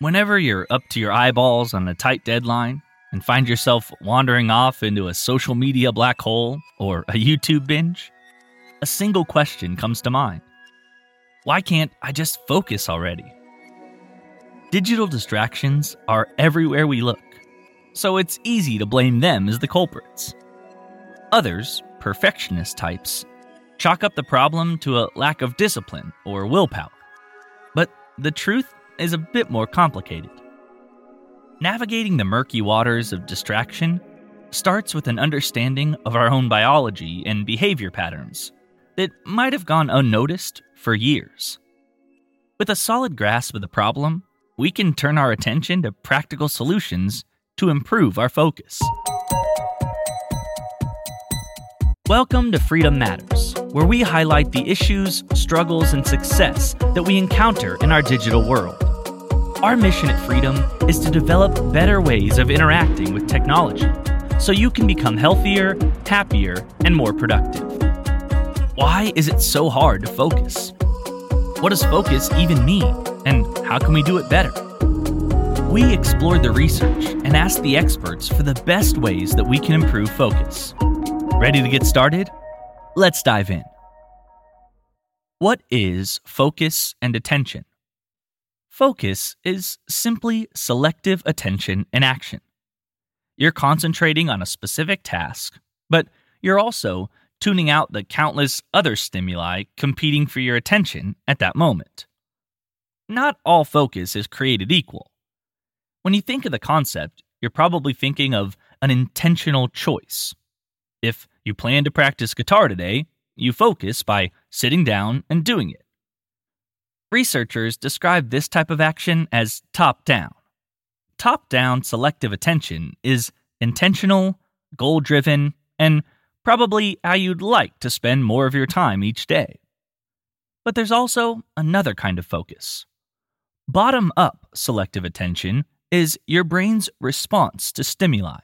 Whenever you're up to your eyeballs on a tight deadline and find yourself wandering off into a social media black hole or a YouTube binge, a single question comes to mind Why can't I just focus already? Digital distractions are everywhere we look, so it's easy to blame them as the culprits. Others, perfectionist types, chalk up the problem to a lack of discipline or willpower. But the truth is a bit more complicated. Navigating the murky waters of distraction starts with an understanding of our own biology and behavior patterns that might have gone unnoticed for years. With a solid grasp of the problem, we can turn our attention to practical solutions to improve our focus. Welcome to Freedom Matters, where we highlight the issues, struggles, and success that we encounter in our digital world. Our mission at Freedom is to develop better ways of interacting with technology so you can become healthier, happier, and more productive. Why is it so hard to focus? What does focus even mean, and how can we do it better? We explored the research and asked the experts for the best ways that we can improve focus. Ready to get started? Let's dive in. What is focus and attention? Focus is simply selective attention and action. You're concentrating on a specific task, but you're also tuning out the countless other stimuli competing for your attention at that moment. Not all focus is created equal. When you think of the concept, you're probably thinking of an intentional choice. If you plan to practice guitar today, you focus by sitting down and doing it. Researchers describe this type of action as top down. Top down selective attention is intentional, goal driven, and probably how you'd like to spend more of your time each day. But there's also another kind of focus. Bottom up selective attention is your brain's response to stimuli.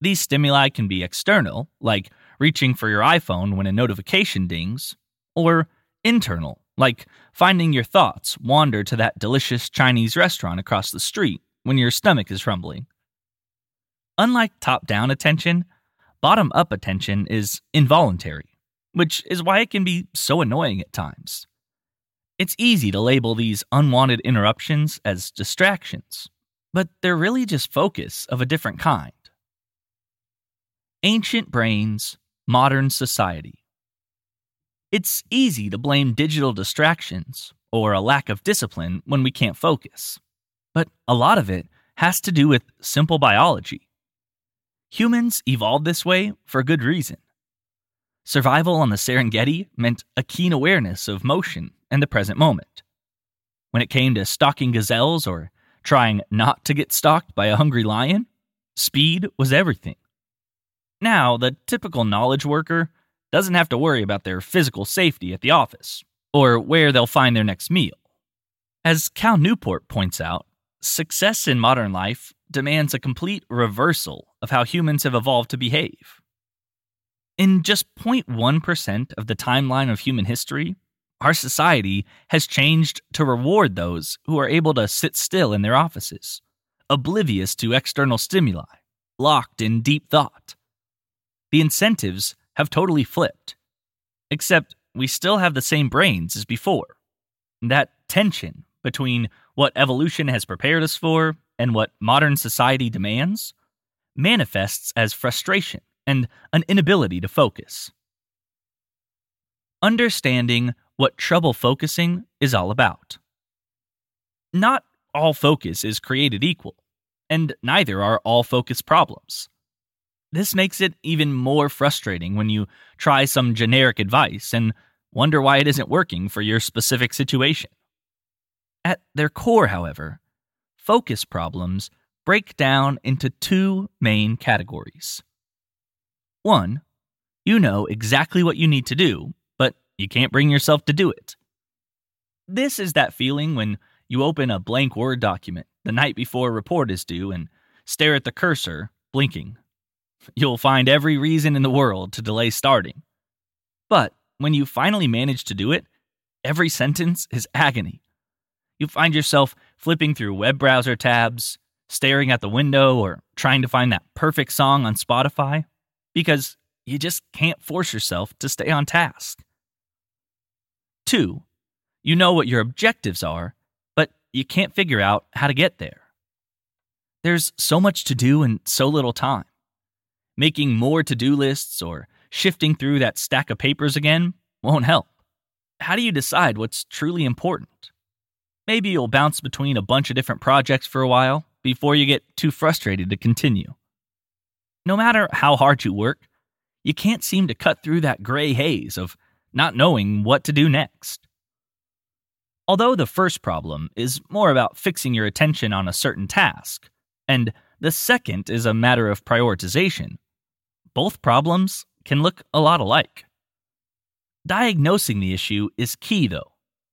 These stimuli can be external, like reaching for your iPhone when a notification dings, or internal, like finding your thoughts wander to that delicious Chinese restaurant across the street when your stomach is rumbling. Unlike top down attention, bottom up attention is involuntary, which is why it can be so annoying at times. It's easy to label these unwanted interruptions as distractions, but they're really just focus of a different kind. Ancient brains, modern society. It's easy to blame digital distractions or a lack of discipline when we can't focus, but a lot of it has to do with simple biology. Humans evolved this way for good reason. Survival on the Serengeti meant a keen awareness of motion and the present moment. When it came to stalking gazelles or trying not to get stalked by a hungry lion, speed was everything. Now, the typical knowledge worker doesn't have to worry about their physical safety at the office or where they'll find their next meal. As Cal Newport points out, success in modern life demands a complete reversal of how humans have evolved to behave. In just 0.1% of the timeline of human history, our society has changed to reward those who are able to sit still in their offices, oblivious to external stimuli, locked in deep thought the incentives have totally flipped. Except we still have the same brains as before. That tension between what evolution has prepared us for and what modern society demands manifests as frustration and an inability to focus. Understanding what trouble focusing is all about. Not all focus is created equal, and neither are all focus problems. This makes it even more frustrating when you try some generic advice and wonder why it isn't working for your specific situation. At their core, however, focus problems break down into two main categories. One, you know exactly what you need to do, but you can't bring yourself to do it. This is that feeling when you open a blank Word document the night before a report is due and stare at the cursor, blinking You'll find every reason in the world to delay starting. But when you finally manage to do it, every sentence is agony. You find yourself flipping through web browser tabs, staring at the window, or trying to find that perfect song on Spotify because you just can't force yourself to stay on task. Two, you know what your objectives are, but you can't figure out how to get there. There's so much to do in so little time. Making more to do lists or shifting through that stack of papers again won't help. How do you decide what's truly important? Maybe you'll bounce between a bunch of different projects for a while before you get too frustrated to continue. No matter how hard you work, you can't seem to cut through that gray haze of not knowing what to do next. Although the first problem is more about fixing your attention on a certain task, and the second is a matter of prioritization, both problems can look a lot alike. Diagnosing the issue is key, though.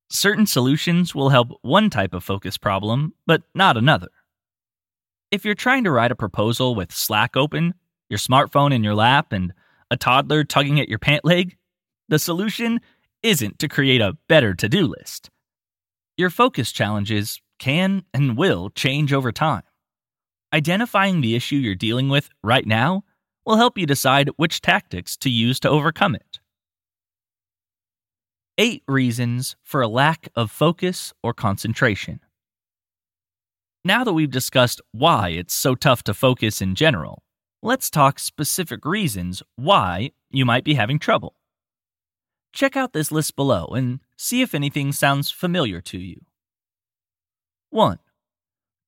Certain solutions will help one type of focus problem, but not another. If you're trying to write a proposal with Slack open, your smartphone in your lap, and a toddler tugging at your pant leg, the solution isn't to create a better to do list. Your focus challenges can and will change over time. Identifying the issue you're dealing with right now will help you decide which tactics to use to overcome it. 8 reasons for a lack of focus or concentration. Now that we've discussed why it's so tough to focus in general, let's talk specific reasons why you might be having trouble. Check out this list below and see if anything sounds familiar to you. 1.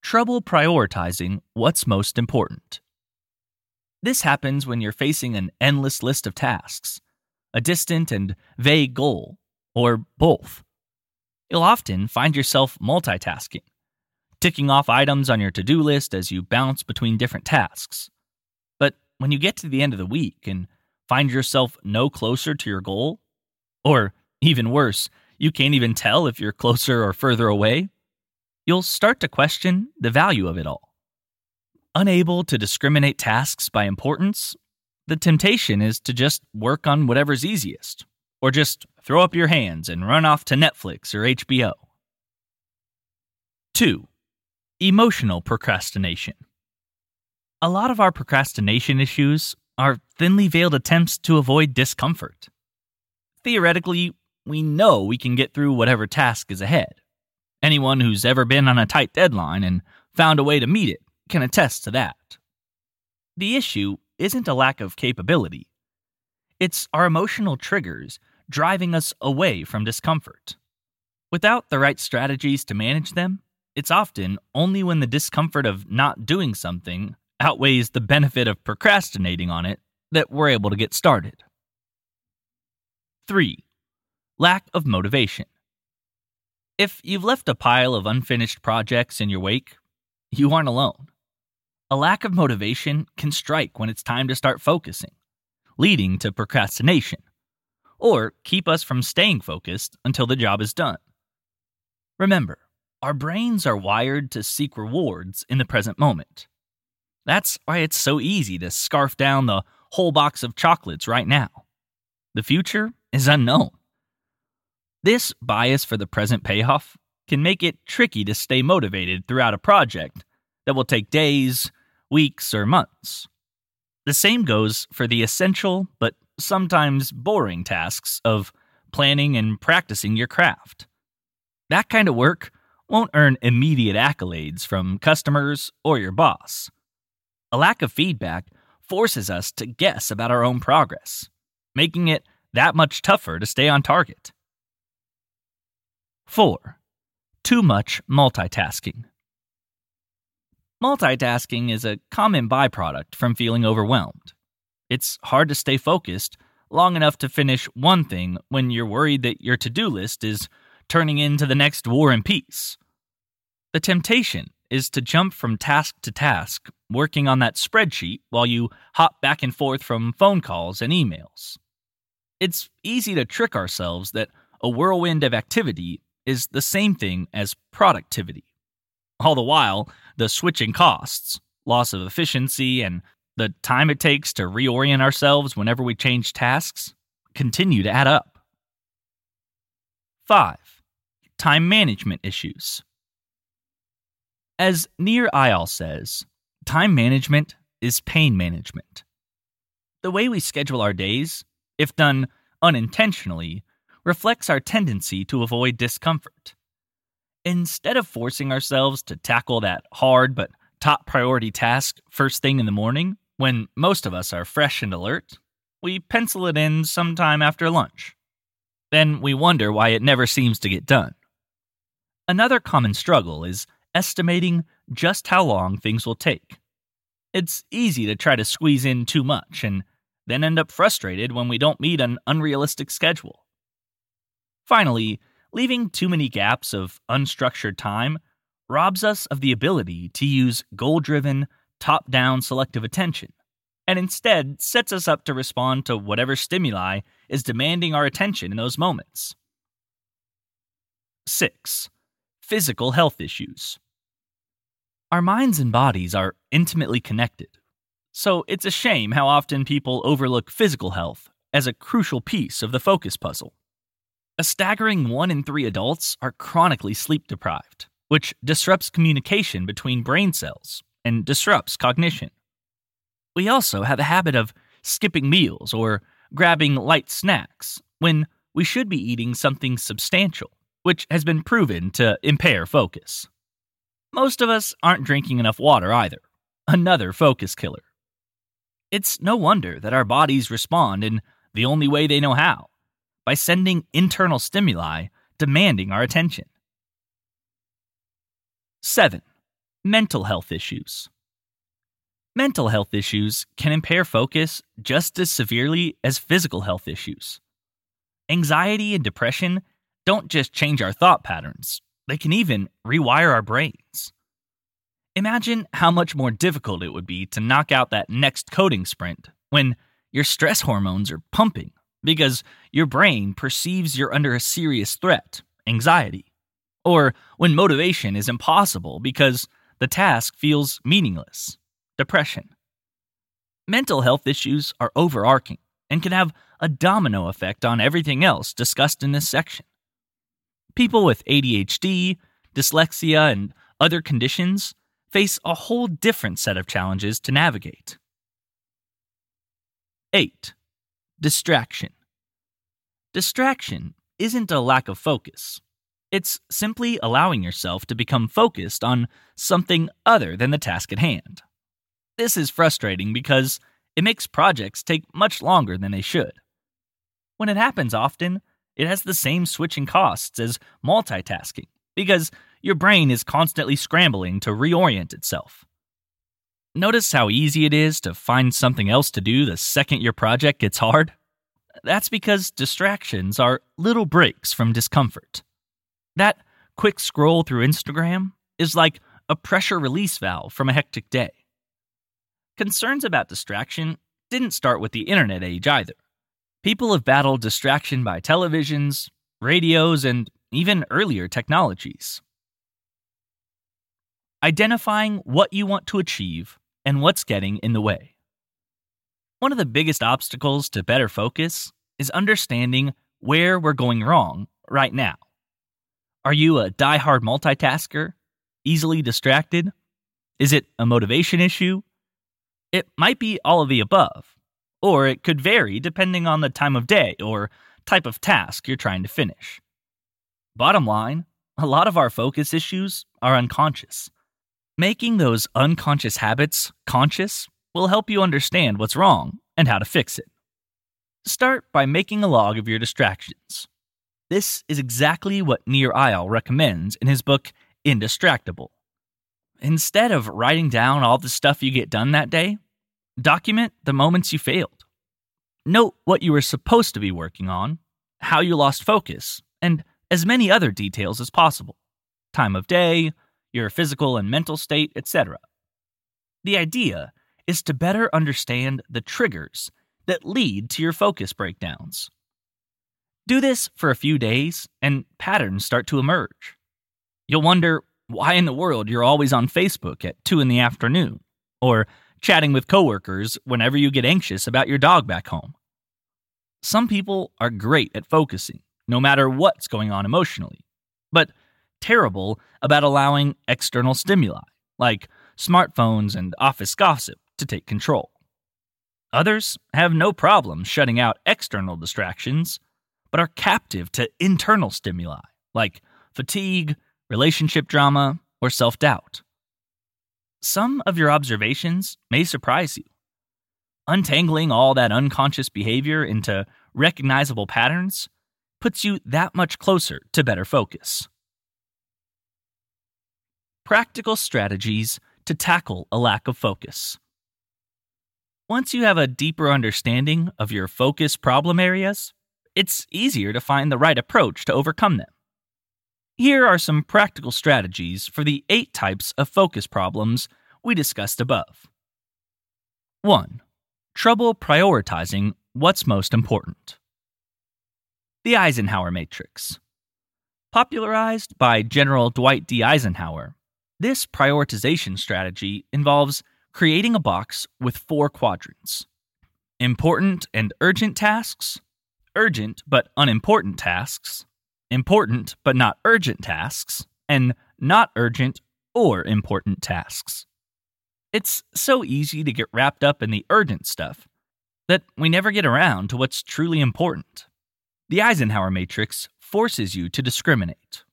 Trouble prioritizing what's most important. This happens when you're facing an endless list of tasks, a distant and vague goal, or both. You'll often find yourself multitasking, ticking off items on your to do list as you bounce between different tasks. But when you get to the end of the week and find yourself no closer to your goal, or even worse, you can't even tell if you're closer or further away, you'll start to question the value of it all. Unable to discriminate tasks by importance, the temptation is to just work on whatever's easiest, or just throw up your hands and run off to Netflix or HBO. 2. Emotional procrastination. A lot of our procrastination issues are thinly veiled attempts to avoid discomfort. Theoretically, we know we can get through whatever task is ahead. Anyone who's ever been on a tight deadline and found a way to meet it can attest to that. The issue isn't a lack of capability, it's our emotional triggers driving us away from discomfort. Without the right strategies to manage them, it's often only when the discomfort of not doing something outweighs the benefit of procrastinating on it that we're able to get started. 3. Lack of motivation. If you've left a pile of unfinished projects in your wake, you aren't alone. A lack of motivation can strike when it's time to start focusing, leading to procrastination, or keep us from staying focused until the job is done. Remember, our brains are wired to seek rewards in the present moment. That's why it's so easy to scarf down the whole box of chocolates right now. The future is unknown. This bias for the present payoff can make it tricky to stay motivated throughout a project that will take days, weeks, or months. The same goes for the essential but sometimes boring tasks of planning and practicing your craft. That kind of work won't earn immediate accolades from customers or your boss. A lack of feedback forces us to guess about our own progress, making it that much tougher to stay on target. 4. Too much multitasking. Multitasking is a common byproduct from feeling overwhelmed. It's hard to stay focused long enough to finish one thing when you're worried that your to do list is turning into the next war and peace. The temptation is to jump from task to task, working on that spreadsheet while you hop back and forth from phone calls and emails. It's easy to trick ourselves that a whirlwind of activity is the same thing as productivity. All the while, the switching costs, loss of efficiency, and the time it takes to reorient ourselves whenever we change tasks continue to add up. 5. Time management issues. As Nir Eyal says, time management is pain management. The way we schedule our days, if done unintentionally, reflects our tendency to avoid discomfort. Instead of forcing ourselves to tackle that hard but top priority task first thing in the morning, when most of us are fresh and alert, we pencil it in sometime after lunch. Then we wonder why it never seems to get done. Another common struggle is estimating just how long things will take. It's easy to try to squeeze in too much and then end up frustrated when we don't meet an unrealistic schedule. Finally, leaving too many gaps of unstructured time robs us of the ability to use goal driven, top down selective attention, and instead sets us up to respond to whatever stimuli is demanding our attention in those moments. 6. Physical health issues. Our minds and bodies are intimately connected, so it's a shame how often people overlook physical health as a crucial piece of the focus puzzle. A staggering one in three adults are chronically sleep deprived, which disrupts communication between brain cells and disrupts cognition. We also have a habit of skipping meals or grabbing light snacks when we should be eating something substantial, which has been proven to impair focus. Most of us aren't drinking enough water either, another focus killer. It's no wonder that our bodies respond in the only way they know how by sending internal stimuli demanding our attention. 7. Mental health issues. Mental health issues can impair focus just as severely as physical health issues. Anxiety and depression don't just change our thought patterns, they can even rewire our brains. Imagine how much more difficult it would be to knock out that next coding sprint when your stress hormones are pumping because your brain perceives you're under a serious threat, anxiety, or when motivation is impossible because the task feels meaningless, depression. Mental health issues are overarching and can have a domino effect on everything else discussed in this section. People with ADHD, dyslexia, and other conditions face a whole different set of challenges to navigate. 8. Distraction. Distraction isn't a lack of focus. It's simply allowing yourself to become focused on something other than the task at hand. This is frustrating because it makes projects take much longer than they should. When it happens often, it has the same switching costs as multitasking because your brain is constantly scrambling to reorient itself. Notice how easy it is to find something else to do the second your project gets hard? That's because distractions are little breaks from discomfort. That quick scroll through Instagram is like a pressure release valve from a hectic day. Concerns about distraction didn't start with the internet age either. People have battled distraction by televisions, radios, and even earlier technologies. Identifying what you want to achieve and what's getting in the way. One of the biggest obstacles to better focus is understanding where we're going wrong right now. Are you a die-hard multitasker? Easily distracted? Is it a motivation issue? It might be all of the above, or it could vary depending on the time of day or type of task you're trying to finish. Bottom line, a lot of our focus issues are unconscious. Making those unconscious habits conscious will help you understand what's wrong and how to fix it. Start by making a log of your distractions. This is exactly what Nir Eyal recommends in his book Indistractable. Instead of writing down all the stuff you get done that day, document the moments you failed. Note what you were supposed to be working on, how you lost focus, and as many other details as possible time of day, your physical and mental state, etc. The idea is to better understand the triggers that lead to your focus breakdowns. Do this for a few days, and patterns start to emerge. You'll wonder why in the world you're always on Facebook at 2 in the afternoon, or chatting with coworkers whenever you get anxious about your dog back home. Some people are great at focusing, no matter what's going on emotionally. But terrible about allowing external stimuli, like smartphones and office gossip, to take control. Others have no problem shutting out external distractions, but are captive to internal stimuli, like fatigue, relationship drama, or self doubt. Some of your observations may surprise you. Untangling all that unconscious behavior into recognizable patterns puts you that much closer to better focus. Practical strategies to tackle a lack of focus. Once you have a deeper understanding of your focus problem areas, it's easier to find the right approach to overcome them. Here are some practical strategies for the eight types of focus problems we discussed above. 1. Trouble prioritizing what's most important. The Eisenhower Matrix. Popularized by General Dwight D. Eisenhower, this prioritization strategy involves creating a box with four quadrants important and urgent tasks, urgent but unimportant tasks, important but not urgent tasks, and not urgent or important tasks. It's so easy to get wrapped up in the urgent stuff that we never get around to what's truly important. The Eisenhower matrix forces you to discriminate.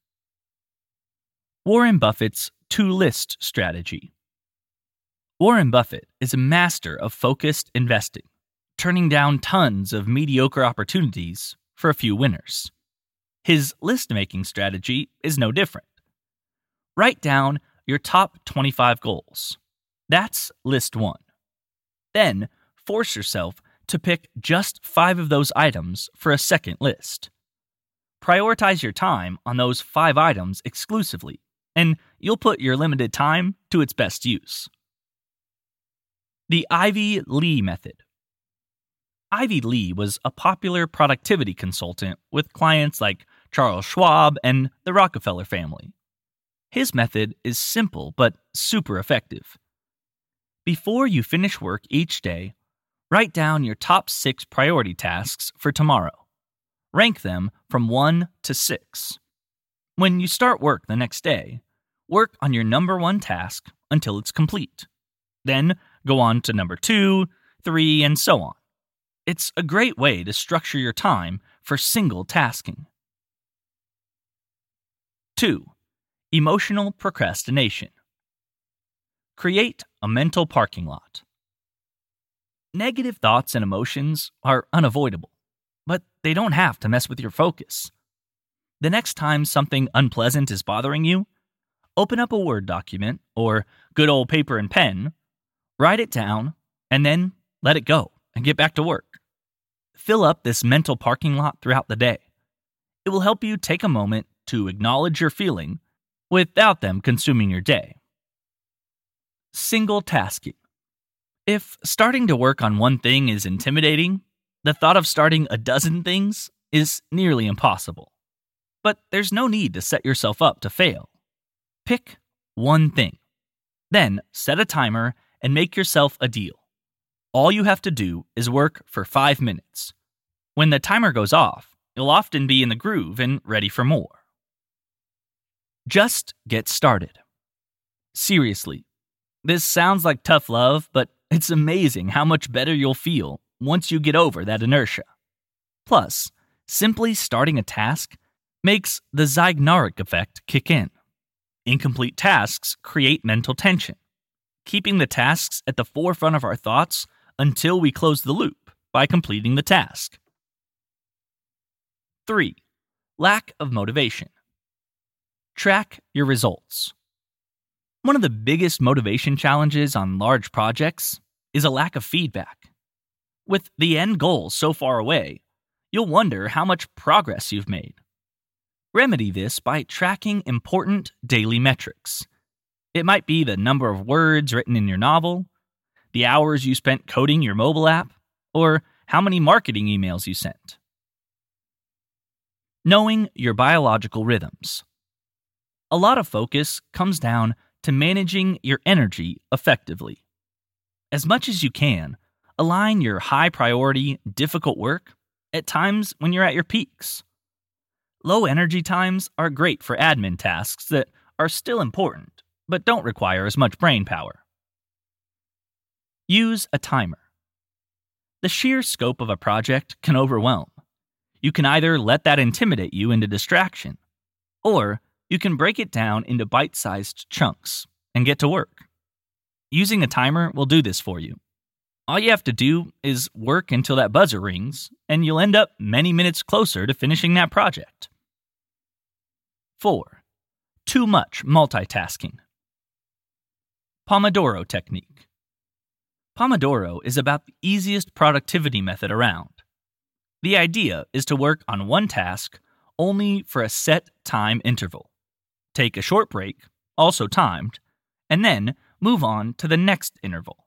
Warren Buffett's two list strategy. Warren Buffett is a master of focused investing, turning down tons of mediocre opportunities for a few winners. His list making strategy is no different. Write down your top 25 goals. That's list one. Then force yourself to pick just five of those items for a second list. Prioritize your time on those five items exclusively, and you'll put your limited time to its best use. The Ivy Lee Method Ivy Lee was a popular productivity consultant with clients like Charles Schwab and the Rockefeller family. His method is simple but super effective. Before you finish work each day, write down your top six priority tasks for tomorrow. Rank them from 1 to 6. When you start work the next day, work on your number one task until it's complete. Then go on to number 2, 3, and so on. It's a great way to structure your time for single tasking. 2. Emotional procrastination. Create a mental parking lot. Negative thoughts and emotions are unavoidable, but they don't have to mess with your focus. The next time something unpleasant is bothering you, open up a Word document or good old paper and pen, write it down, and then let it go and get back to work fill up this mental parking lot throughout the day. It will help you take a moment to acknowledge your feeling without them consuming your day. Single tasking. If starting to work on one thing is intimidating, the thought of starting a dozen things is nearly impossible. But there's no need to set yourself up to fail. Pick one thing. Then set a timer and make yourself a deal. All you have to do is work for five minutes. When the timer goes off, you'll often be in the groove and ready for more. Just get started. Seriously, this sounds like tough love, but it's amazing how much better you'll feel once you get over that inertia. Plus, simply starting a task makes the Zeigarnik effect kick in. Incomplete tasks create mental tension. Keeping the tasks at the forefront of our thoughts until we close the loop by completing the task. 3. Lack of motivation. Track your results. One of the biggest motivation challenges on large projects is a lack of feedback. With the end goal so far away, you'll wonder how much progress you've made. Remedy this by tracking important daily metrics. It might be the number of words written in your novel, the hours you spent coding your mobile app, or how many marketing emails you sent. Knowing your biological rhythms. A lot of focus comes down to managing your energy effectively. As much as you can, align your high priority, difficult work at times when you're at your peaks. Low energy times are great for admin tasks that are still important, but don't require as much brain power. Use a timer. The sheer scope of a project can overwhelm. You can either let that intimidate you into distraction, or you can break it down into bite sized chunks and get to work. Using a timer will do this for you. All you have to do is work until that buzzer rings, and you'll end up many minutes closer to finishing that project. 4. Too much multitasking. Pomodoro Technique Pomodoro is about the easiest productivity method around. The idea is to work on one task only for a set time interval. Take a short break, also timed, and then move on to the next interval.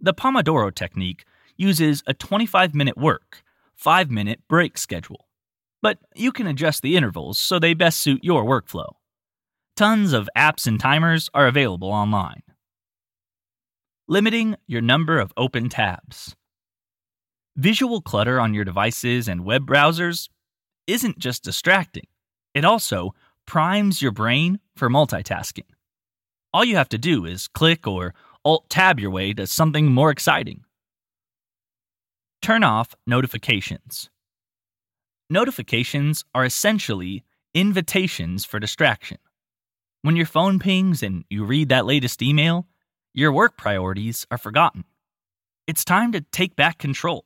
The Pomodoro technique uses a 25 minute work, 5 minute break schedule, but you can adjust the intervals so they best suit your workflow. Tons of apps and timers are available online. Limiting your number of open tabs. Visual clutter on your devices and web browsers isn't just distracting, it also primes your brain for multitasking. All you have to do is click or alt tab your way to something more exciting. Turn off notifications. Notifications are essentially invitations for distraction. When your phone pings and you read that latest email, your work priorities are forgotten. It's time to take back control.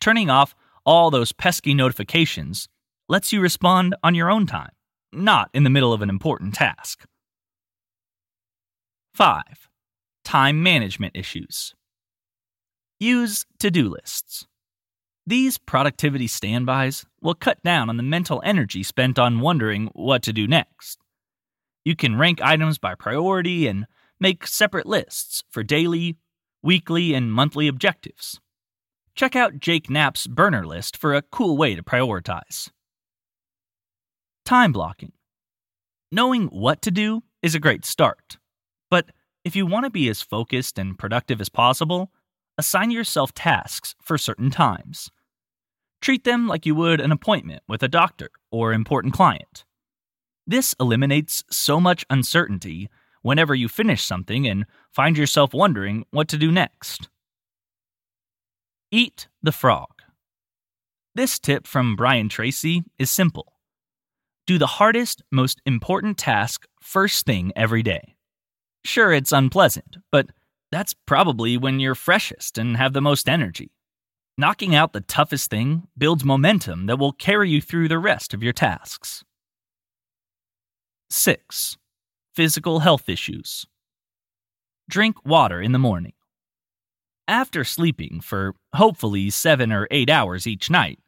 Turning off all those pesky notifications lets you respond on your own time, not in the middle of an important task. 5. Time management issues. Use to do lists. These productivity standbys will cut down on the mental energy spent on wondering what to do next. You can rank items by priority and make separate lists for daily, weekly, and monthly objectives. Check out Jake Knapp's burner list for a cool way to prioritize. Time blocking. Knowing what to do is a great start. But if you want to be as focused and productive as possible, assign yourself tasks for certain times. Treat them like you would an appointment with a doctor or important client. This eliminates so much uncertainty whenever you finish something and find yourself wondering what to do next. Eat the frog. This tip from Brian Tracy is simple do the hardest, most important task first thing every day. Sure, it's unpleasant, but that's probably when you're freshest and have the most energy. Knocking out the toughest thing builds momentum that will carry you through the rest of your tasks. 6. Physical health issues. Drink water in the morning. After sleeping for hopefully 7 or 8 hours each night,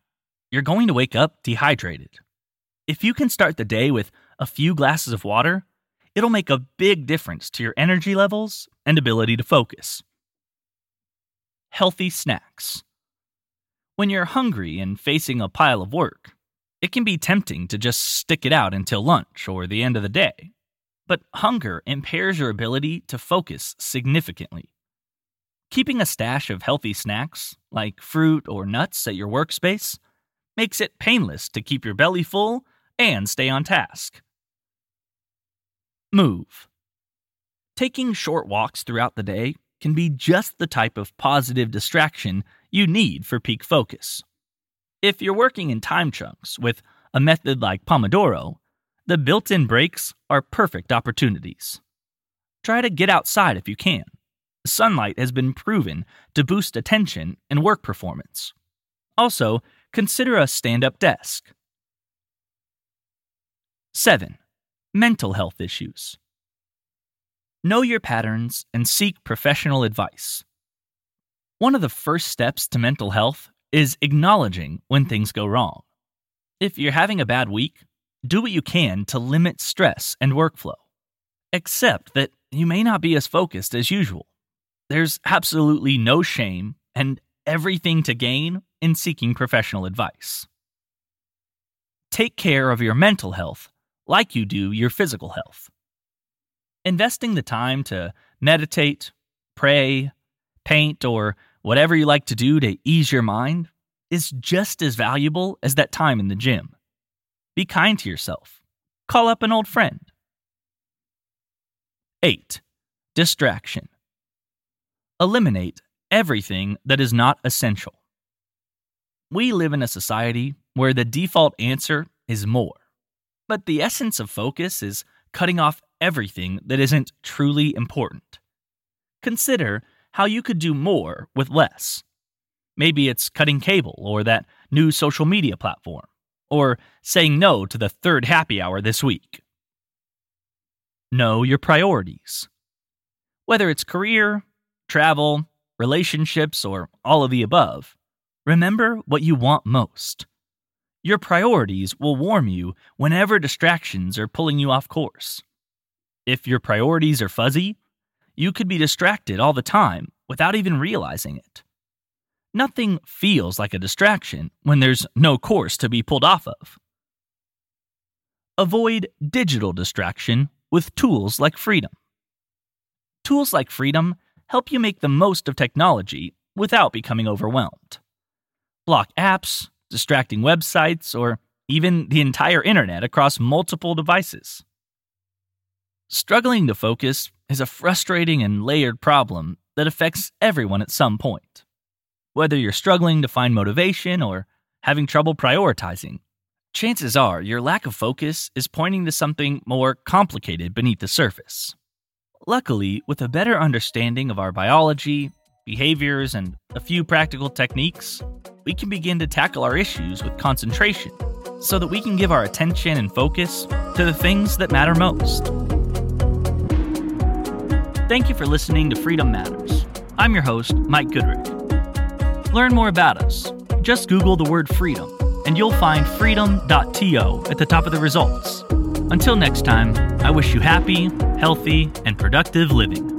you're going to wake up dehydrated. If you can start the day with a few glasses of water, it'll make a big difference to your energy levels and ability to focus. Healthy snacks. When you're hungry and facing a pile of work, it can be tempting to just stick it out until lunch or the end of the day. But hunger impairs your ability to focus significantly. Keeping a stash of healthy snacks, like fruit or nuts, at your workspace makes it painless to keep your belly full and stay on task. Move. Taking short walks throughout the day can be just the type of positive distraction you need for peak focus. If you're working in time chunks with a method like Pomodoro, the built in breaks are perfect opportunities. Try to get outside if you can. Sunlight has been proven to boost attention and work performance. Also, consider a stand up desk. 7 mental health issues. Know your patterns and seek professional advice. One of the first steps to mental health is acknowledging when things go wrong. If you're having a bad week, do what you can to limit stress and workflow. Accept that you may not be as focused as usual. There's absolutely no shame and everything to gain in seeking professional advice. Take care of your mental health like you do your physical health. Investing the time to meditate, pray, paint, or whatever you like to do to ease your mind is just as valuable as that time in the gym. Be kind to yourself. Call up an old friend. 8. Distraction. Eliminate everything that is not essential. We live in a society where the default answer is more. But the essence of focus is cutting off everything that isn't truly important. Consider how you could do more with less. Maybe it's cutting cable or that new social media platform, or saying no to the third happy hour this week. Know your priorities. Whether it's career, travel, relationships, or all of the above, remember what you want most. Your priorities will warm you whenever distractions are pulling you off course. If your priorities are fuzzy, you could be distracted all the time without even realizing it. Nothing feels like a distraction when there's no course to be pulled off of. Avoid digital distraction with tools like Freedom. Tools like Freedom help you make the most of technology without becoming overwhelmed. Block apps, distracting websites, or even the entire internet across multiple devices. Struggling to focus is a frustrating and layered problem that affects everyone at some point. Whether you're struggling to find motivation or having trouble prioritizing, chances are your lack of focus is pointing to something more complicated beneath the surface. Luckily, with a better understanding of our biology, behaviors, and a few practical techniques, we can begin to tackle our issues with concentration so that we can give our attention and focus to the things that matter most. Thank you for listening to Freedom Matters. I'm your host, Mike Goodrick. Learn more about us. Just Google the word freedom, and you'll find freedom.to at the top of the results. Until next time, I wish you happy, healthy, and productive living.